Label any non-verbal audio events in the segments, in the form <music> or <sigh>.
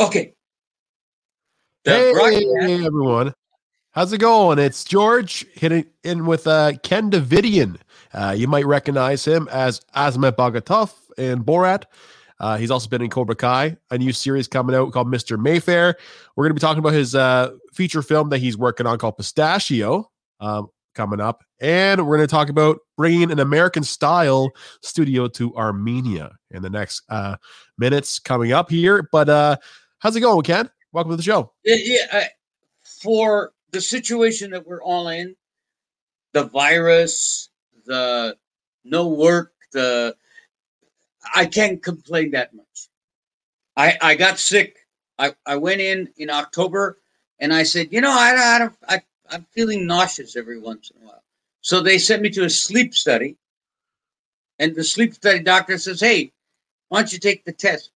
Okay. The Hey, broadcast- everyone. How's it going? It's George hitting in with uh, Ken Davitian. Uh, you might recognize him as Azamat Bagatov in Borat. Uh, he's also been in Cobra Kai, a new series coming out called Mr. Mayfair. We're going to be talking about his uh, feature film that he's working on called Pistachio um, coming up. And we're going to talk about bringing an American style studio to Armenia in the next uh, minutes coming up here. But uh, how's it going, Ken? Welcome to the show. Yeah, uh, for the situation that we're all in, the virus, the no work, the I can't complain that much. I I got sick. I, I went in in October and I said, you know, I I don't I I'm feeling nauseous every once in a while. So they sent me to a sleep study, and the sleep study doctor says, hey, why don't you take the test?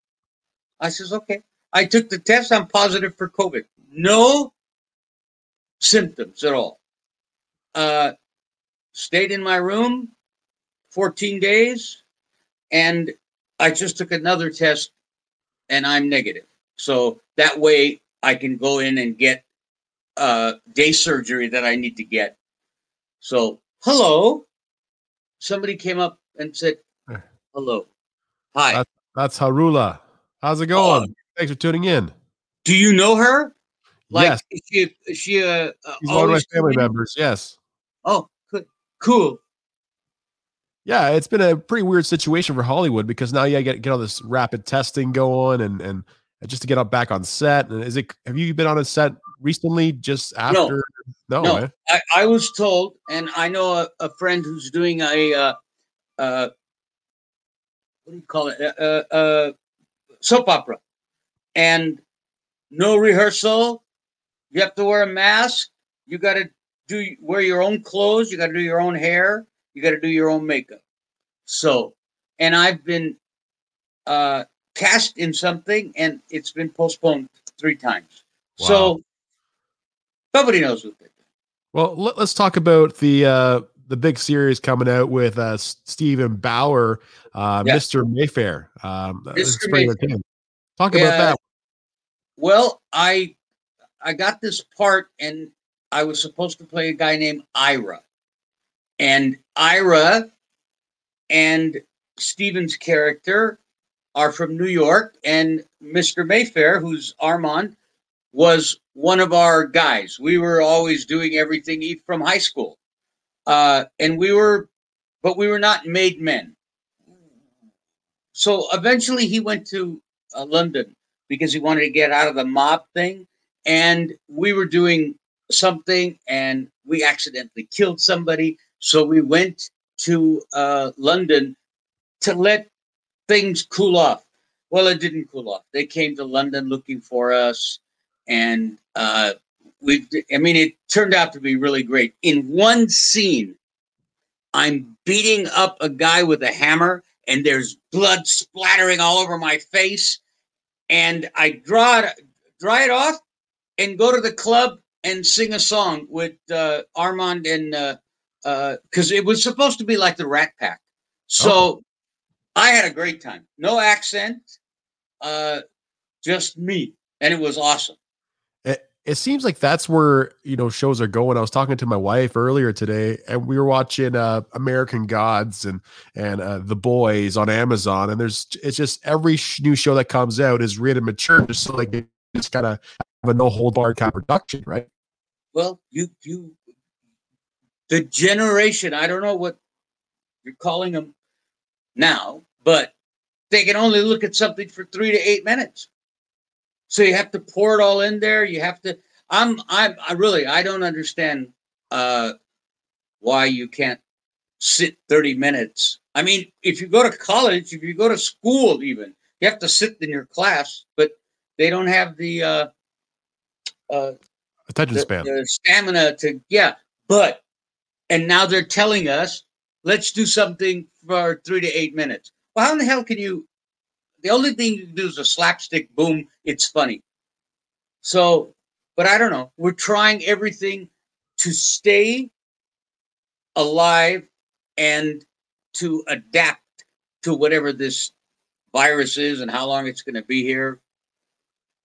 I says, okay. I took the test. I'm positive for COVID. No symptoms at all. Uh, stayed in my room 14 days, and I just took another test, and I'm negative. So that way I can go in and get uh, day surgery that I need to get. So, hello. Somebody came up and said, hello. Hi. That's- That's Harula. How's it going? Thanks for tuning in. Do you know her? Like, yes, is she, is she uh, uh, he's one of my family members. Yes. Oh. Cool. Yeah, it's been a pretty weird situation for Hollywood because now you get get all this rapid testing going and and just to get up back on set. And is it? Have you been on a set recently? Just after? No. No. eh? I, I was told, and I know a, a friend who's doing a, uh, uh, what do you call it? Uh, uh, uh, soap opera. And no rehearsal. You have to wear a mask. You got to do wear your own clothes. You got to do your own hair. You got to do your own makeup. So, and I've been uh, cast in something, and it's been postponed three times. Wow. So nobody knows what they do. Well, let, us talk about the uh the big series coming out with uh Steven Bauer, uh Yeah. Mr. Mayfair. Um, this is Mr. Mayfair. Talk about Yeah. that. Well, I I got this part and I was supposed to play a guy named Ira. And Ira and Steven's character are from New York and Mr. Mayfair, who's Armand, was one of our guys. We were always doing everything from high school. Uh, and we were but we were not made men. So eventually he went to uh, London because he wanted to get out of the mob thing. And we were doing something and we accidentally killed somebody. So we went to uh, London to let things cool off. Well, it didn't cool off. They came to London looking for us. And uh, we, I mean, it turned out to be really great. In one scene, I'm beating up a guy with a hammer and there's blood splattering all over my face and I draw it, dry it off, and go to the club and sing a song with uh, Armand and because it was supposed to be like the Rat Pack. So I had a great time. No accent, uh, just me, and it was awesome. It, seems like that's where you know shows are going. I was talking to my wife earlier today, and we were watching uh, American Gods and and uh, The Boys on Amazon. And there's it's just every sh- new show that comes out is rated mature, just so like it's kind of have a no hold barred kind of production, right? Well, you you the generation, I don't know what you're calling them now, but they can only look at something for 3 to 8 minutes. So you have to pour it all in there, you have to I'm I'm I really I don't understand uh why you can't sit 30 minutes. I mean, if you go to college, if you go to school even, you have to sit in your class, but they don't have the uh uh Attention the, span. the stamina to yeah but and now they're telling us let's do something for three to eight minutes well how in the hell can you the only thing you can do is a slapstick boom it's funny so but i don't know we're trying everything to stay alive and to adapt to whatever this virus is and how long it's going to be here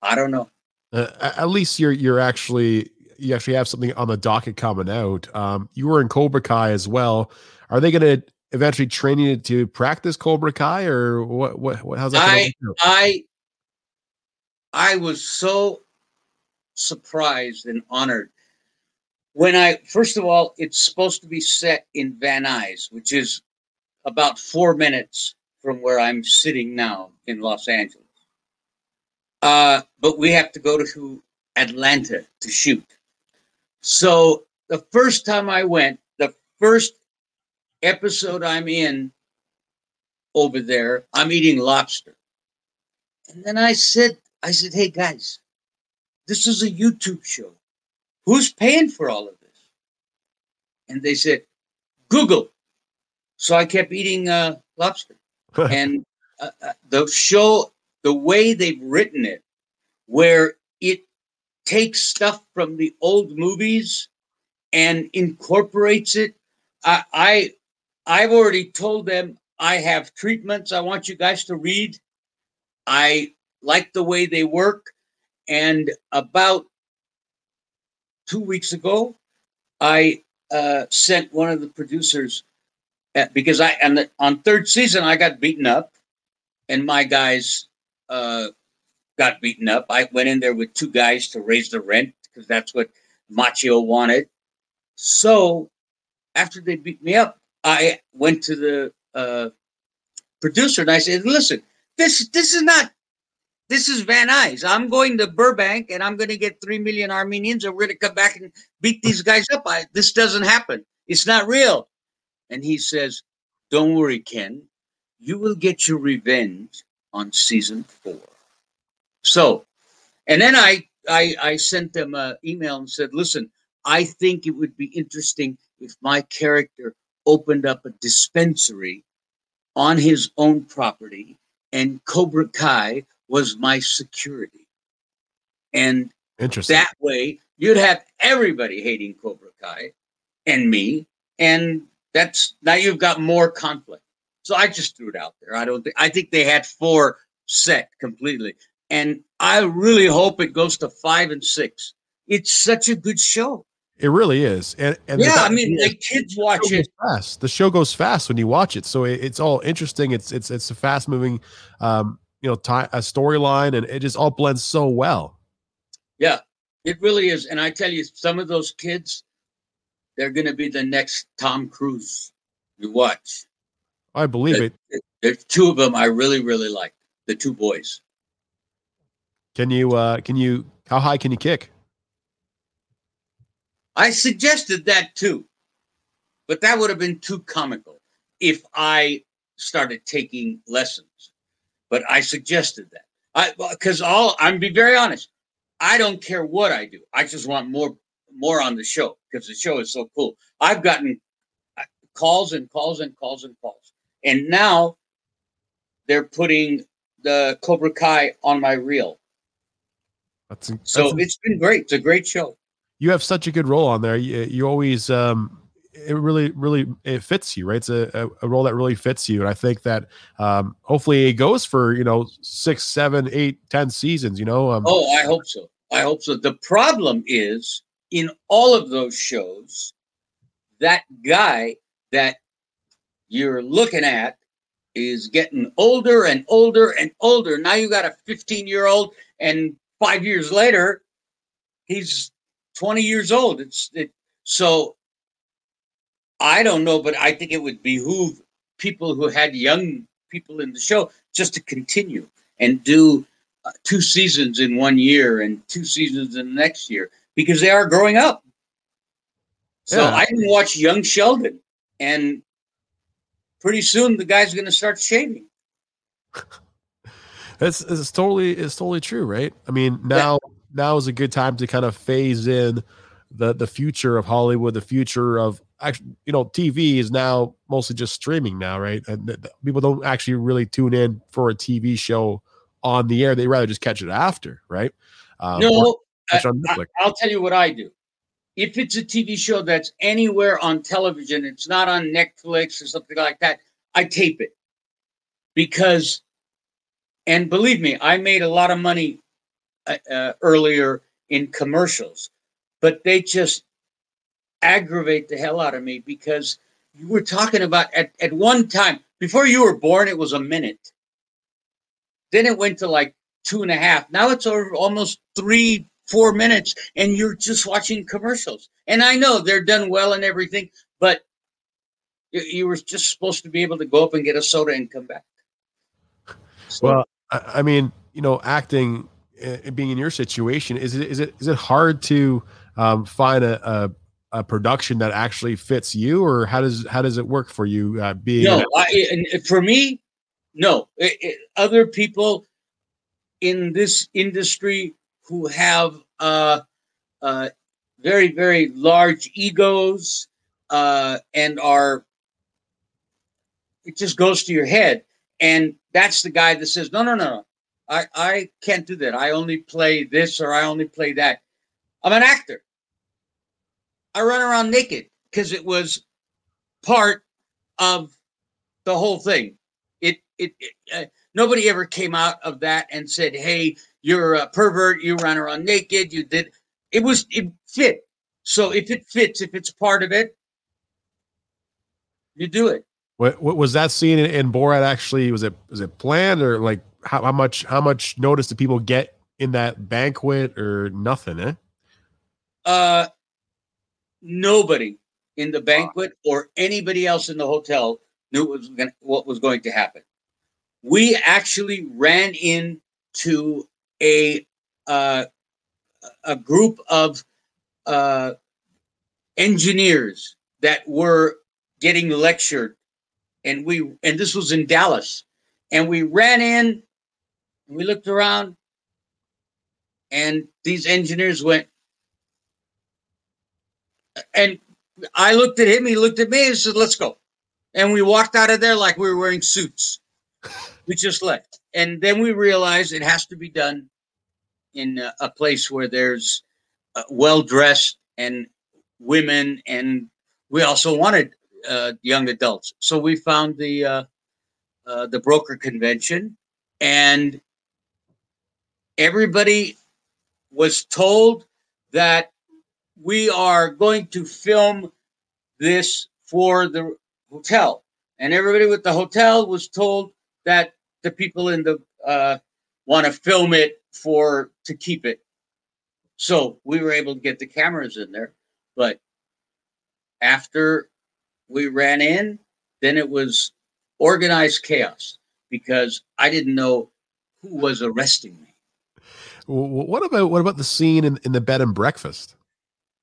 I don't know. Uh, at least you're you're actually you actually have something on the docket coming out. Um, you were in Cobra Kai as well. Are they going to eventually training you to practice Cobra Kai, or what? What? what how's that? I I I was so surprised and honored when I first of all, it's supposed to be set in Van Nuys, which is about four minutes from where I'm sitting now in Los Angeles. Uh, but we have to go to Atlanta to shoot. So the first time I went, the first episode I'm in over there, I'm eating lobster. And then I said, I said, hey guys, this is a YouTube show. Who's paying for all of this? And they said, Google. So I kept eating uh, lobster. <laughs> and uh, uh, the show, the way they've written it, where it takes stuff from the old movies and incorporates it. I, I I've already told them I have treatments I want you guys to read. I like the way they work. And about two weeks ago, I uh, sent one of the producers at, because I and the, on third season I got beaten up, and my guys uh, got beaten up. I went in there with two guys to raise the rent because that's what Macchio wanted. So after they beat me up, I went to the uh, producer and I said, "Listen, this this is not this is Van Nuys. I'm going to Burbank and I'm going to get 3 million Armenians and we're going to come back and beat these guys up. I, this doesn't happen. It's not real. And he says, Don't worry, Ken. You will get your revenge on season four. So, and then I, I, I sent them an email and said, Listen, I think it would be interesting if my character opened up a dispensary on his own property and Cobra Kai was my security. And Interesting. that way you'd have everybody hating Cobra Kai and me. And that's now you've got more conflict. So I just threw it out there. I don't think I think they had four set completely. And I really hope it goes to five and six. It's such a good show. It really is, and, and yeah, I mean, like kids watch it. fast. The show goes fast when you watch it, so it, it's all interesting. It's it's it's a fast moving um, you know tie, a storyline and it just all blends so well. Yeah it really is. And i tell you some of those kids they're going to be the next tom cruise you watch. I believe the, it. there's two of them i really really like the two boys. Can you uh can you how high can you kick i suggested that too but that would have been too comical if i started taking lessons but I suggested that. I because all I'm be very honest. I don't care what I do. I just want more more on the show because the show is so cool. I've gotten uh, calls and calls and calls and calls, and now they're putting the Cobra Kai on my reel. That's, that's so it's been great. It's a great show. You have such a good role on there. You, you always um, it really really it fits you right? It's a, a, role that really fits you. And i think that um hopefully it goes for you know six seven eight ten seasons you know um, oh i hope so. I hope so. The problem is in all of those shows that guy that you're looking at is getting older and older and older. Now you got a 15 year old and five years later he's 20 years old it's it, so I don't know, but I think it would behoove people who had young people in the show just to continue and do uh, two seasons in one year and two seasons in the next year because they are growing up. So yeah. I can watch Young Sheldon, and pretty soon the guy's going to start shaving. <laughs> It's, it's totally it's totally true, right? I mean, now yeah. Now is a good time to kind of phase in the the future of Hollywood, the future of actually, you know, TV is now mostly just streaming now, right? And people don't actually really tune in for a TV show on the air; they rather just catch it after, right? Um, no, I, I'll tell you what I do. If it's a TV show that's anywhere on television, it's not on Netflix or something like that. I tape it because, and believe me, I made a lot of money uh, uh, earlier in commercials, but they just aggravate the hell out of me because you were talking about at, at one time before you were born, it was a minute. Then it went to like two and a half. Now it's over almost three, four minutes, and you're just watching commercials. And I know they're done well and everything, but you, you were just supposed to be able to go up and get a soda and come back. So, well, I, mean, you know, acting, being in your situation, is it is it is it hard to um, find a, a a production that actually fits you, or how does how does it work for you? Uh, being no, I, for me, no. It, it, other people in this industry who have uh, uh, very very large egos uh, and are it just goes to your head, and that's the guy that says, no, no, no, no. I, I can't do that. I only play this or I only play that. I'm an actor. I run around naked because it was part of the whole thing. It it, it uh, nobody ever came out of that and said, "Hey, you're a pervert. You run around naked. You did." It was it fit. So if it fits, if it's part of it, you do it. What, what was that scene in, in Borat? Actually, was it was it planned or like how, how much how much notice do people get in that banquet or nothing? Eh? Uh, nobody in the banquet or anybody else in the hotel knew what was, gonna, what was going to happen. We actually ran into a uh, a group of uh, engineers that were getting lectured, and we and this was in Dallas, and we ran in, we looked around, and these engineers went, and I looked at him, he looked at me and said, Let's go. And we walked out of there like we were wearing suits. <laughs> We just left. And then we realized it has to be done in a, a place where there's uh, well dressed and women. And we also wanted uh, young adults. So we found the, uh, uh the broker convention and everybody was told that we are going to film this for the hotel. And everybody with the hotel was told that the people in the uh, want to film it for to keep it. So we were able to get the cameras in there. But after we ran in, then it was organized chaos because I didn't know who was arresting me. What about what about the scene in, in the bed and breakfast?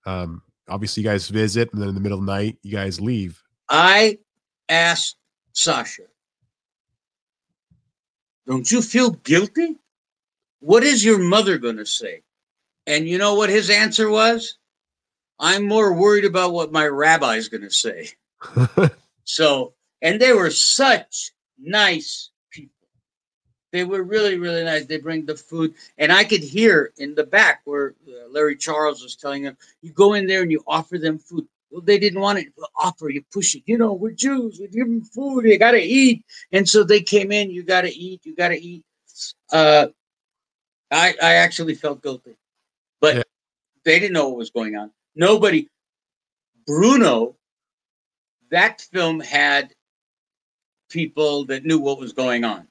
Um, obviously, you guys visit, and then in the middle of the night, you guys leave. I asked Sacha, "Don't you feel guilty? What is your mother going to say?" And you know what his answer was? I'm more worried about what my rabbi's going to say. <laughs> so, and they were such nice they were really, really nice. They bring the food, and I could hear in the back where uh, Larry Charles was telling them, "You go in there and you offer them food." Well, they didn't want it to offer. You push it. You know, we're Jews. We give them food. They got to eat, and so they came in. You got to eat. You got to eat. Uh, I I actually felt guilty, but yeah. they didn't know what was going on. Nobody. Bruno, that film had people that knew what was going on.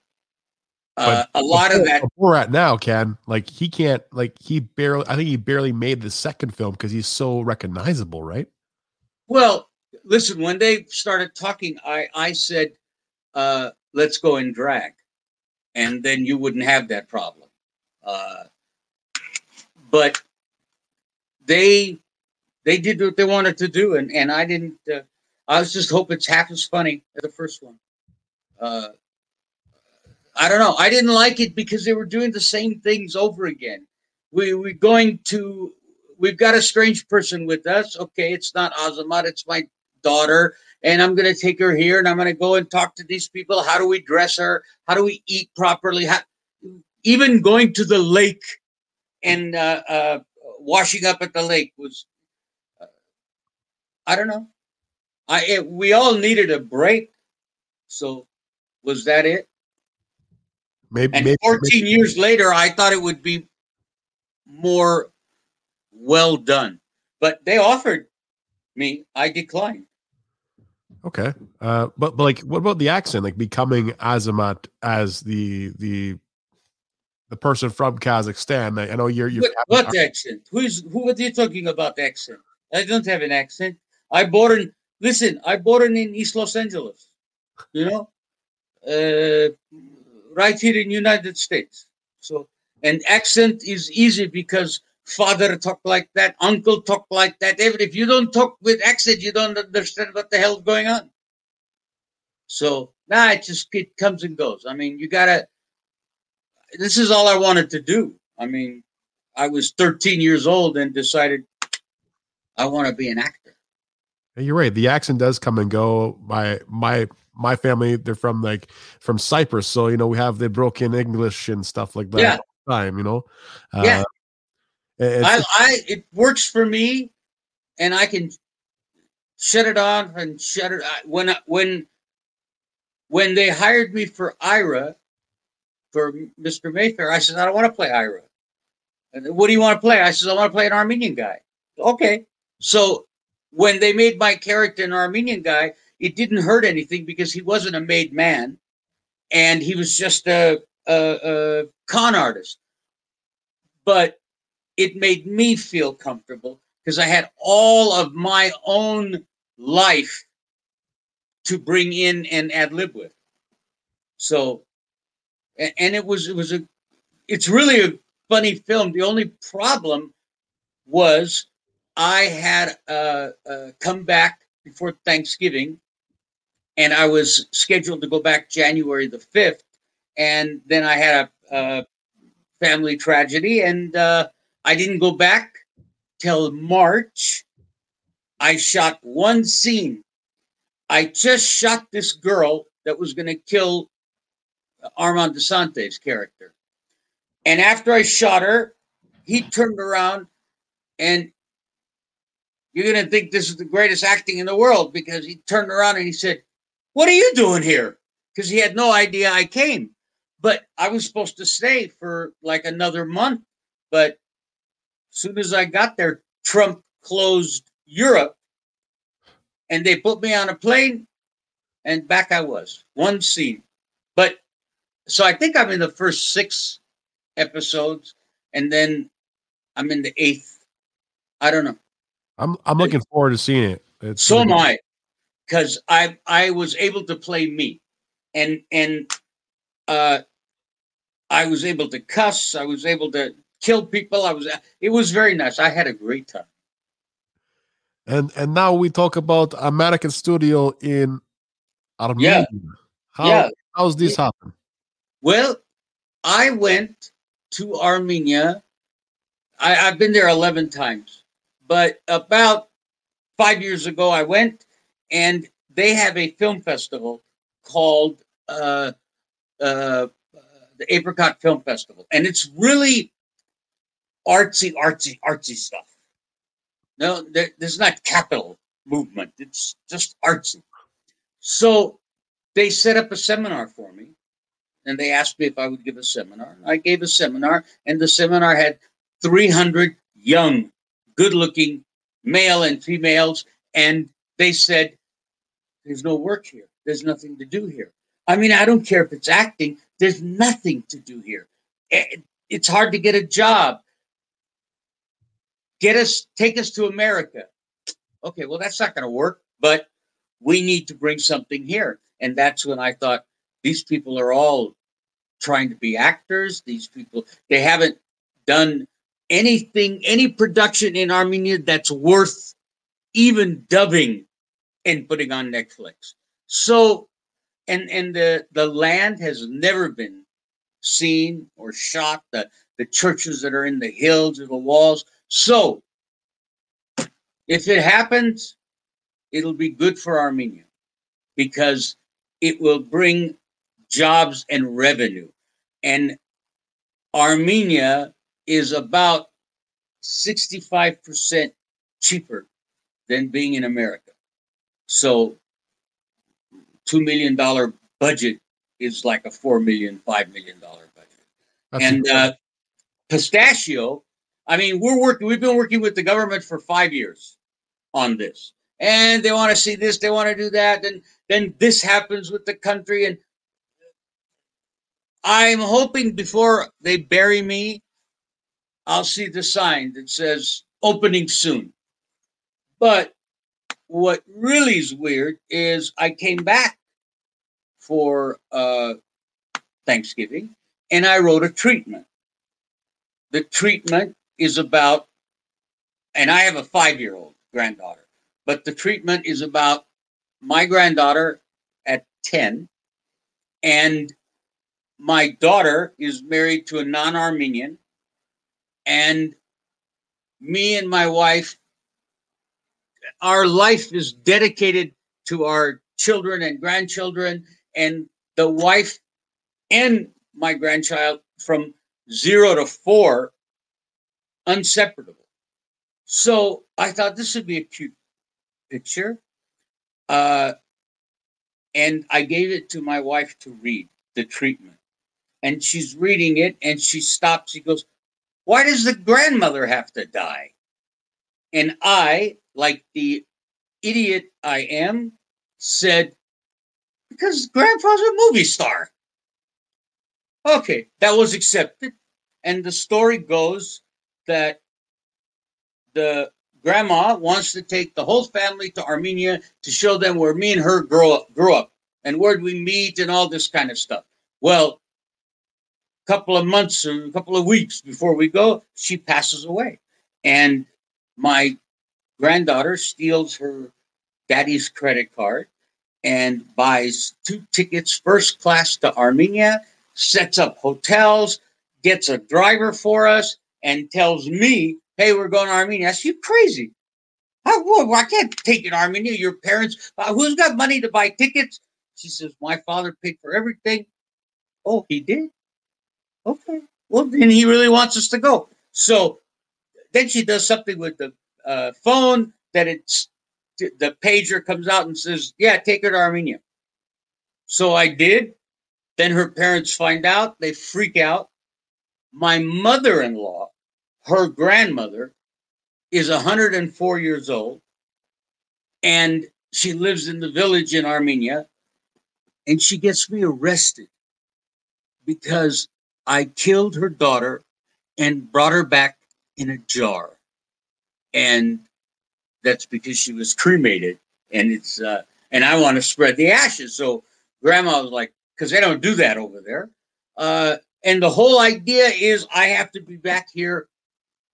Uh, a lot before, of that. We're at now, Ken. Like he can't. Like he barely. I think he barely made the second film because he's so recognizable, right? Well, listen. When they started talking, I I said, uh, "Let's go in drag," and then you wouldn't have that problem. Uh, but they they did what they wanted to do, and and I didn't. Uh, I was just hope it's half as funny as the first one. Uh, I don't know. I didn't like it because they were doing the same things over again. We we're going to we've got a strange person with us. Okay, it's not Azamat, it's my daughter, and I'm gonna take her here and I'm gonna go and talk to these people. How do we dress her? How do we eat properly? How, even going to the lake and uh, uh, washing up at the lake was uh, I don't know. I it, we all needed a break. So was that it? Maybe, and maybe 14 maybe. years later, I thought it would be more well done. But they offered me, I declined. Okay, uh, but but like, what about the accent? Like becoming Azamat as the the the person from Kazakhstan. I know you're. you're what, what accent? Who's who? What are you talking about? Accent? I don't have an accent. I born. Listen, I born in East Los Angeles. You know, uh, right here in United States. So, and accent is easy because father talk like that, uncle talk like that. If you don't talk with accent, you don't understand what the hell's going on. So nah, it just it comes and goes. I mean, you gotta. This is all I wanted to do. I mean, I was 13 years old and decided I want to be an actor. You're right. The accent does come and go. My my my family, they're from like from Cyprus, so you know we have the broken English and stuff like that. Yeah. Time, you know. Uh, yeah. I, I it works for me, and I can shut it off and shut it when when when they hired me for Ira for Mr. Mayfair. I said I don't want to play Ira. And what do you want to play? I said I want to play an Armenian guy. Okay, so when they made my character an Armenian guy, it didn't hurt anything because he wasn't a made man, and he was just a, a, a con artist. But it made me feel comfortable because I had all of my own life to bring in and ad lib with. So, and it was it was a, it's really a funny film. The only problem was I had uh, uh, come back before Thanksgiving, and I was scheduled to go back January the fifth, and then I had a, a family tragedy, and uh, I didn't go back till March. I shot one scene. I just shot this girl that was going to kill Armand Assante's character. And after I shot her, he turned around and you're going to think this is the greatest acting in the world because he turned around and he said, What are you doing here? Because he had no idea I came. But I was supposed to stay for like another month. But as soon as I got there, Trump closed Europe and they put me on a plane and back I was. One scene. But so I think I'm in the first six episodes and then I'm in the eighth. I don't know. I'm I'm looking forward to seeing it. It's so am I. Because I I was able to play me. And and uh I was able to cuss. I was able to kill people. I was. It was very nice. I had a great time. And and now we talk about American studio in Armenia. Yeah. How, yeah. How's this happen? Well, I went to Armenia. I, I've been there eleven times, but about five years ago, I went, and they have a film festival called uh, uh, the Apricot Film Festival, and it's really artsy, artsy, artsy stuff. No, there, there's not capital movement. It's just artsy. So they set up a seminar for me and they asked me if I would give a seminar. I gave a seminar, and the seminar had 300 young, good looking male and females. And they said, There's no work here. There's nothing to do here. I mean, I don't care if it's acting, there's nothing to do here. Eh, it's hard to get a job get us, take us to America. Okay, well, that's not going to work, but we need to bring something here. And that's when I thought these people are all trying to be actors. These people, they haven't done anything, any production in Armenia that's worth even dubbing and putting on Netflix. So, and and the the land has never been seen or shot. The the churches that are in the hills or the walls so, if it happens, it'll be good for Armenia because it will bring jobs and revenue. And Armenia is about 65% cheaper than being in America. So, $2 million budget is like a $4 million, $5 million budget. That's and uh, Pistachio I mean, we're working. We've been working with the government for five years on this, and they want to see this, they want to do that, and then this happens with the country, and I'm hoping before they bury me, I'll see the sign that says opening soon. But what really is weird is I came back for uh, Thanksgiving and I wrote a treatment. The treatment is about, and I have a five year old granddaughter, but the treatment is about my granddaughter at 10 and my daughter is married to a non Armenian, and me and my wife, our life is dedicated to our children and grandchildren, and the wife and my grandchild from zero to four, unseparable. So I thought this would be a cute picture. Uh, and I gave it to my wife to read the treatment and she's reading it and she stops. She goes, Why does the grandmother have to die? And I, like the idiot I am, said, Because grandpa's a movie star. Okay, that was accepted. And the story goes that the grandma wants to take the whole family to Armenia to show them where me and her grew up, grew up and where we meet and all this kind of stuff. Well, a couple of months or a couple of weeks before we go, she passes away. And my granddaughter steals her daddy's credit card and buys two tickets first class to Armenia, sets up hotels, gets a driver for us, and tells me, hey, we're going to Armenia. I said, you crazy. I, well, I can't take it to Armenia. Your parents, uh, who's got money to buy tickets? She says, my father paid for everything. Oh, he did? Okay. Well, then he really wants us to go. So then she does something with the uh, phone that it's the pager comes out and says, "Yeah, take her to Armenia." So I did. Then her parents find out. They freak out. My mother-in-law, her grandmother, is 104 years old, and she lives in the village in Armenia, and she gets me arrested because I killed her daughter and brought her back in a jar. And that's because she was cremated and it's uh and I want to spread the ashes. So grandma was like, because they don't do that over there. Uh and the whole idea is I have to be back here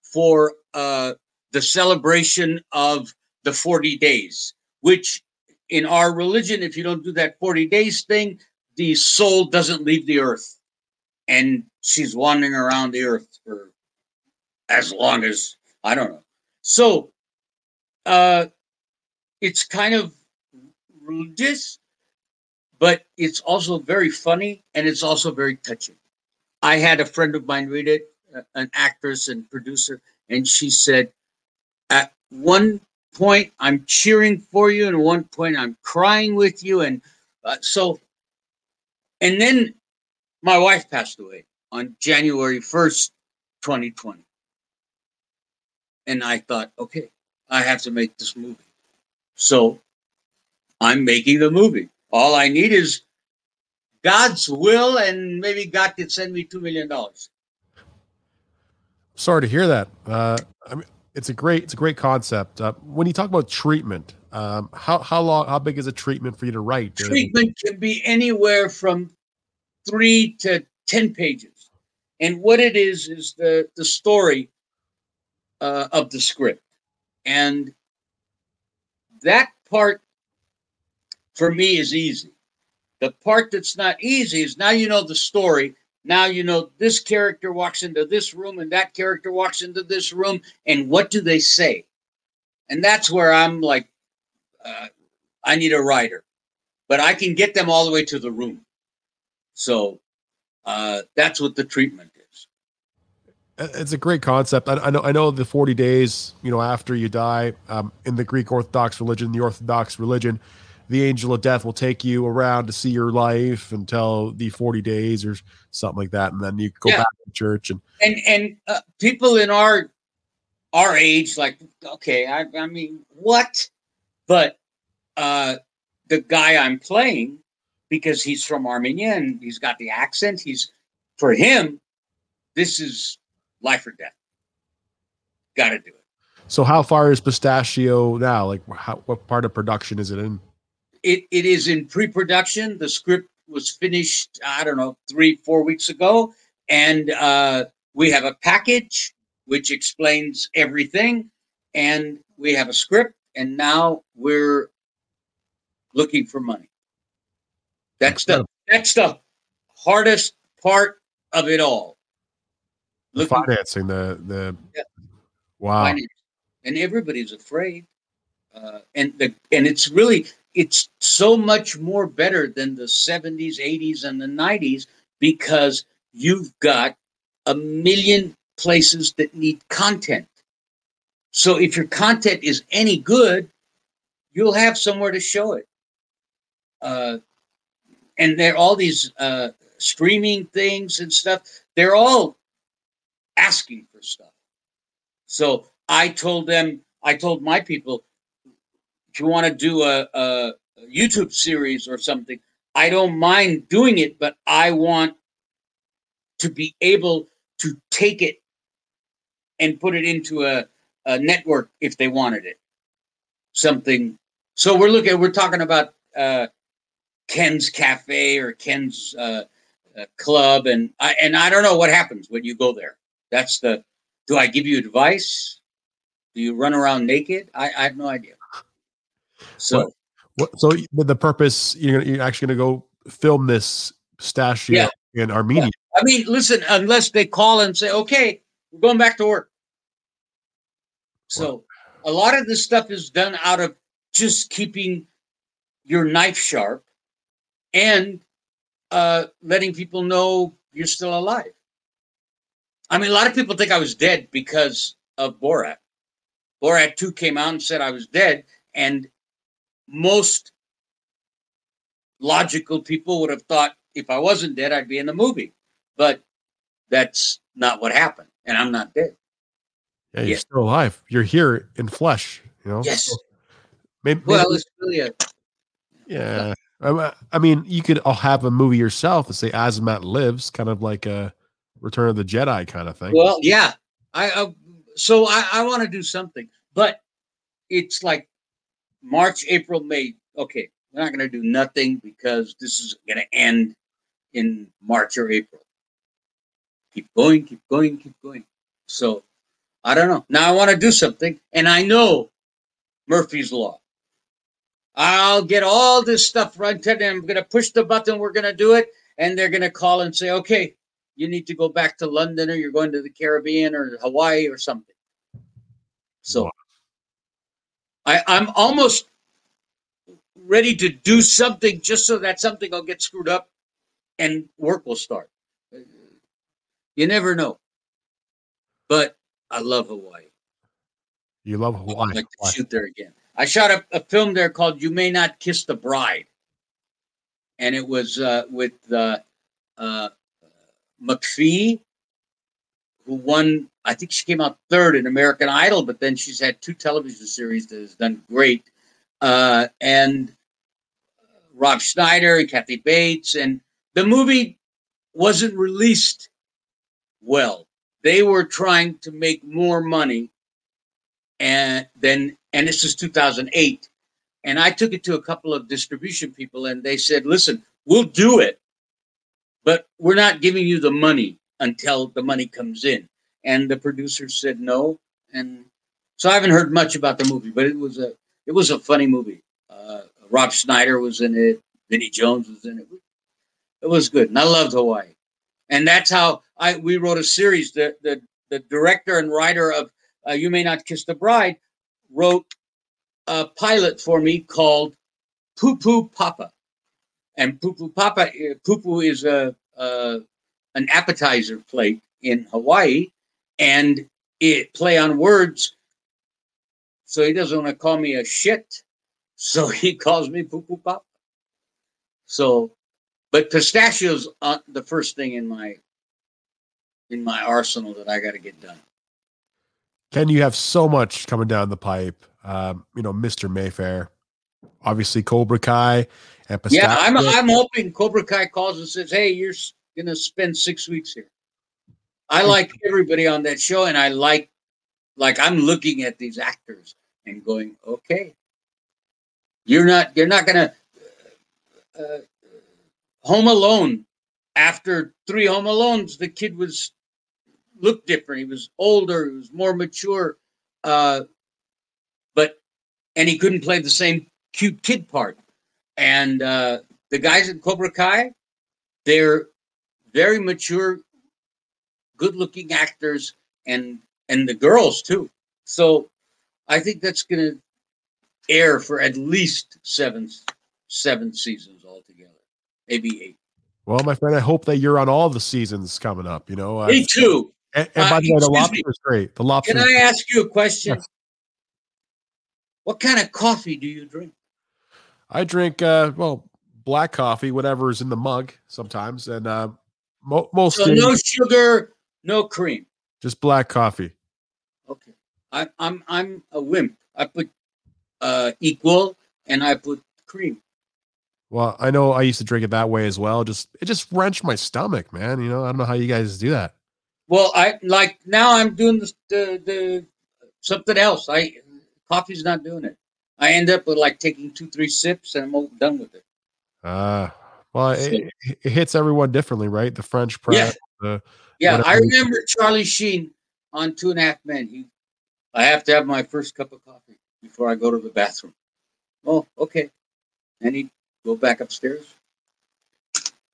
for uh the celebration of the 40 days, which in our religion, if you don't do that 40 days thing, the soul doesn't leave the earth and she's wandering around the earth for as long as I don't know. So uh it's kind of religious, but it's also very funny and it's also very touching. I had a friend of mine read it, uh, an actress and producer, and she said, at one point I'm cheering for you, and at one point I'm crying with you, and uh, so, and then my wife passed away on January 1st, 2020. And I thought, okay, I have to make this movie. So I'm making the movie. All I need is God's will, and maybe God can send me $2 million. Sorry to hear that. Uh, I mean, it's a great, it's a great concept. Uh, when you talk about treatment, um, how how long, how big is a treatment for you to write? Treatment can be anywhere from three to 10 pages. And what it is, is the, the story uh, of the script. And that part for me is easy. The part that's not easy is now you know the story. Now you know this character walks into this room and that character walks into this room. And what do they say? And that's where I'm like, uh, I need a writer, but I can get them all the way to the room. So uh, that's what the treatment is. It's a great concept. I, I, know. I know the forty days. You know, after you die, um, in the Greek Orthodox religion, the Orthodox religion, the angel of death will take you around to see your life until the forty days or something like that, and then you go yeah. back to church. And and and uh, people in our our age, like, okay, I, I mean, what? But uh, the guy I'm playing, because he's from Armenia and he's got the accent, he's for him, this is life or death. Got to do it. So, how far is Pistachio now? Like, how, what part of production is it in? It it is in pre-production. The script was finished. I don't know, three four weeks ago, and uh, we have a package which explains everything, and we have a script, and now we're looking for money. That's the that's the hardest part of it all. The financing, the the Yeah. wow. finance. and everybody's afraid. Uh, and the and it's really it's so much more better than the 70s, 80s, and the 90s because you've got a million places that need content. So if your content is any good, you'll have somewhere to show it. Uh, and there are all these uh, streaming things and stuff. They're all asking for stuff. So I told them, I told my people, if you want to do a, a, YouTube series or something, I don't mind doing it, but I want to be able to take it and put it into a, a network if they wanted it. Something. So we're looking, we're talking about uh, Ken's Cafe or Ken's uh, uh, Club, and I and I don't know what happens when you go there. That's the. Do I give you advice? Do you run around naked? I, I have no idea. So What, so the the purpose you're gonna, you're actually going to go film this Pistachio in Armenia. I mean, listen, unless they call and say, "Okay, we're going back to work." So a lot of this stuff is done out of just keeping your knife sharp and uh, letting people know you're still alive. I mean, a lot of people think I was dead because of Borat. Borat 2 came out and said I was dead, and most logical people would have thought if I wasn't dead, I'd be in the movie. But that's not what happened, and I'm not dead. Yeah, you're Yeah. still alive. You're here in flesh. You know. Yes. So maybe, Well, maybe- it's really a yeah. I, I mean, you could all have a movie yourself and say Azamat lives, kind of like a Return of the Jedi kind of thing. Well, yeah. I uh, so I, I want to do something, but it's like March, April, May. Okay, we're not going to do nothing because this is going to end in March or April. Keep going, keep going, keep going. So I don't know. Now I want to do something, and I know Murphy's Law. I'll get all this stuff rented, and I'm going to push the button. We're going to do it, and they're going to call and say, "Okay, you need to go back to London or you're going to the Caribbean or Hawaii or something. So Wow. I, I'm almost ready to do something just so that something will get screwed up and work will start. You never know. But I love Hawaii. you love I'd Hawaii. like to shoot there again. I shot a, a film there called "You May Not Kiss the Bride," and it was uh, with uh, uh, McPhee, who won. I think she came out third in American Idol, but then she's had two television series that has done great, uh, and Rob Schneider and Kathy Bates, and the movie wasn't released well. They were trying to make more money and then and this is 2008 and i took it to a couple of distribution people and they said listen we'll do it but we're not giving you the money until the money comes in. And the producer said no. And so i haven't heard much about the movie but it was a it was a funny movie. Uh, rob schneider was in it. Vinnie jones was in it. It was good. And i loved hawaii. And that's how i we wrote a series. The the, the director and writer of uh, You May Not Kiss the Bride, wrote a pilot for me called Poo Poo Papa. And Poo Papa, Poo Poo is a, uh, an appetizer plate in Hawaii, and it play on words. So he doesn't want to call me a shit, <laughs> so he calls me Poo Papa. So, but pistachios are the first thing in my in my arsenal that I got to get done. Ken, you have so much coming down the pipe. Um, you know, Mr. Mayfair, obviously Cobra Kai, and yeah, I'm I'm hoping Cobra Kai calls and says, "Hey, you're gonna spend six weeks here." I like everybody on that show, and I like like I'm looking at these actors and going, "Okay, you're not you're not gonna." Uh, uh, Home Alone. After three Home Alones, the kid was looked different. He was older. He was more mature. Uh, but and he couldn't play the same cute kid part. And uh, the guys in Cobra Kai, they're very mature, good-looking actors, and and the girls too. So I think that's going to air for at least seven seven seasons altogether, maybe eight. Well, my friend, I hope that you're on all the seasons coming up. You know, uh, me too. And, and by uh, the way, the lobster is great. The lobster. Can I ask you a question? Yes. What kind of coffee do you drink? I drink uh, well black coffee, whatever is in the mug sometimes, and uh, mo- most so no sugar, no cream, just black coffee. Okay, I, I'm I'm a wimp. I put uh, equal and I put cream. Well, I know I used to drink it that way as well. Just it just wrenched my stomach, man. You know, I don't know how you guys do that. Well, I like now I'm doing the the, the something else. I coffee's not doing it. I end up with like taking two, three sips and I'm done with it. Uh, well, so, it, it, hits everyone differently, right? The French press. Yeah. Yeah. I remember Charlie Sheen on Two and a Half Men. He, I have to have my first cup of coffee before I go to the bathroom. Oh, okay. And he'd go back upstairs.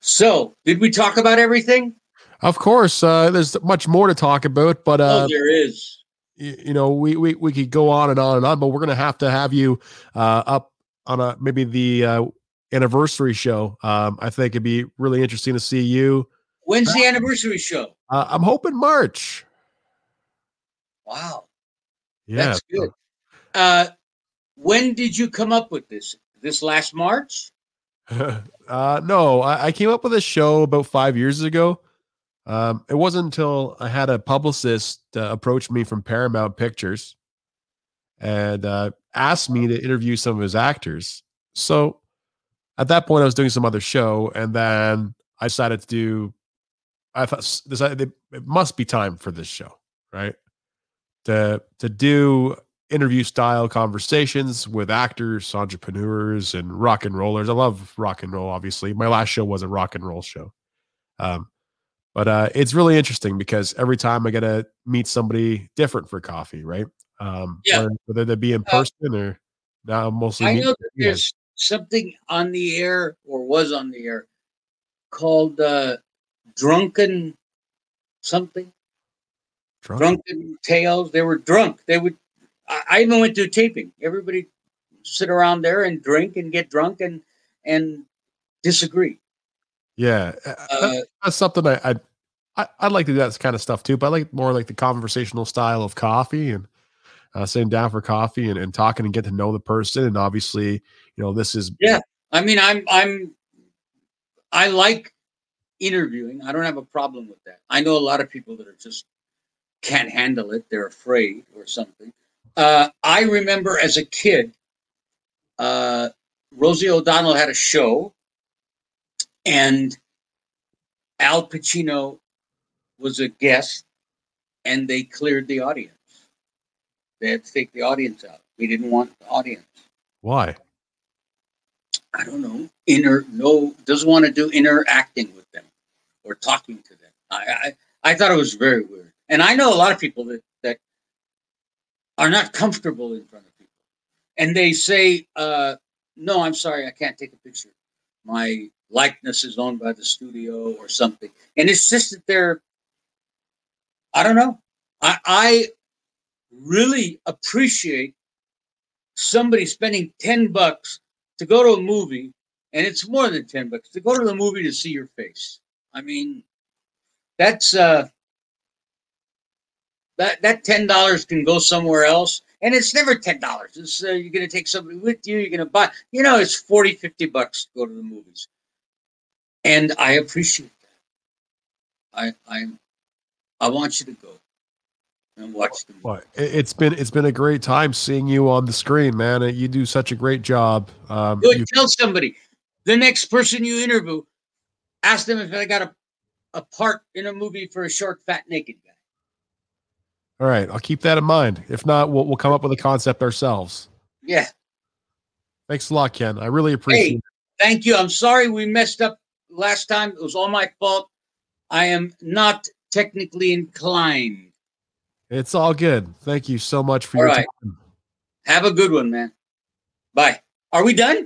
So, did we talk about everything? Of course. Uh, there's much more to talk about, but uh, oh, there is you know, we, we, we could go on and on and on, but we're going to have to have you uh, up on a maybe the uh, anniversary show. Um, I think it'd be really interesting to see you. When's the anniversary show? Uh, I'm hoping March. Wow. Yeah. That's good. Uh, when did you come up with this? This last March? <laughs> uh, no, I, I came up with a show about five years ago. Um, it wasn't until I had a publicist uh, approach me from Paramount Pictures and uh, asked me to interview some of his actors. So at that point, I was doing some other show, and then I decided to do. I thought decided it must be time for this show, right? To to do interview style conversations with actors, entrepreneurs, and rock and rollers. I love rock and roll. Obviously, my last show was a rock and roll show. Um, but uh, it's really interesting because every time I get to meet somebody different for coffee, right? Um, yeah. Whether, they be in uh, person uh, or now mostly. I know that there's something on the air or was on the air called uh, Drunken something. Drunk? Drunken Tales. They were drunk. They would. I, I even went to taping. Everybody sit around there and drink and get drunk and and disagree. Yeah, uh, that's something I, I I I like to do that kind of stuff too. But I like more like the conversational style of coffee and uh, sitting down for coffee and, and talking and get to know the person. And obviously, you know, this is yeah. I mean, I'm I'm I like interviewing. I don't have a problem with that. I know a lot of people that are just can't handle it. They're afraid or something. Uh, I remember as a kid, uh, Rosie O'Donnell had a show and Al Pacino was a guest, and they cleared the audience. They had to take the audience out. We didn't want the audience. Why? I don't know. Inner no doesn't want to do interacting with them or talking to them. I, I I thought it was very weird. And I know a lot of people that that are not comfortable in front of people, and they say, uh, "No, I'm sorry, I can't take a picture. My likeness is owned by the studio or something. And it's just that they're, I don't know. I, I really appreciate somebody spending 10 bucks to go to a movie, and it's more than 10 bucks to go to the movie to see your face. I mean, that's, uh, that, that $10 can go somewhere else and it's never ten dollars. It's uh, you're going to take somebody with you. You're going to buy. You know, it's 40, 50 bucks to go to the movies and I appreciate that. I I I want you to go. and watch them. Well, it- it's been it's been a great time seeing you on the screen, man. You do such a great job. Um, you- Tell somebody. The next person you interview, ask them if they got a, a part in a movie for a short, fat, naked guy. all right, I'll keep that in mind. If not, we'll we'll come up with a concept ourselves. Yeah. Thanks a lot, Ken. I really appreciate Hey. it. Thank you. I'm sorry we messed up last time. It was all my fault. I am not technically inclined. It's all good. Thank you so much for All your right. time. Have a good one, man. Bye. Are we done?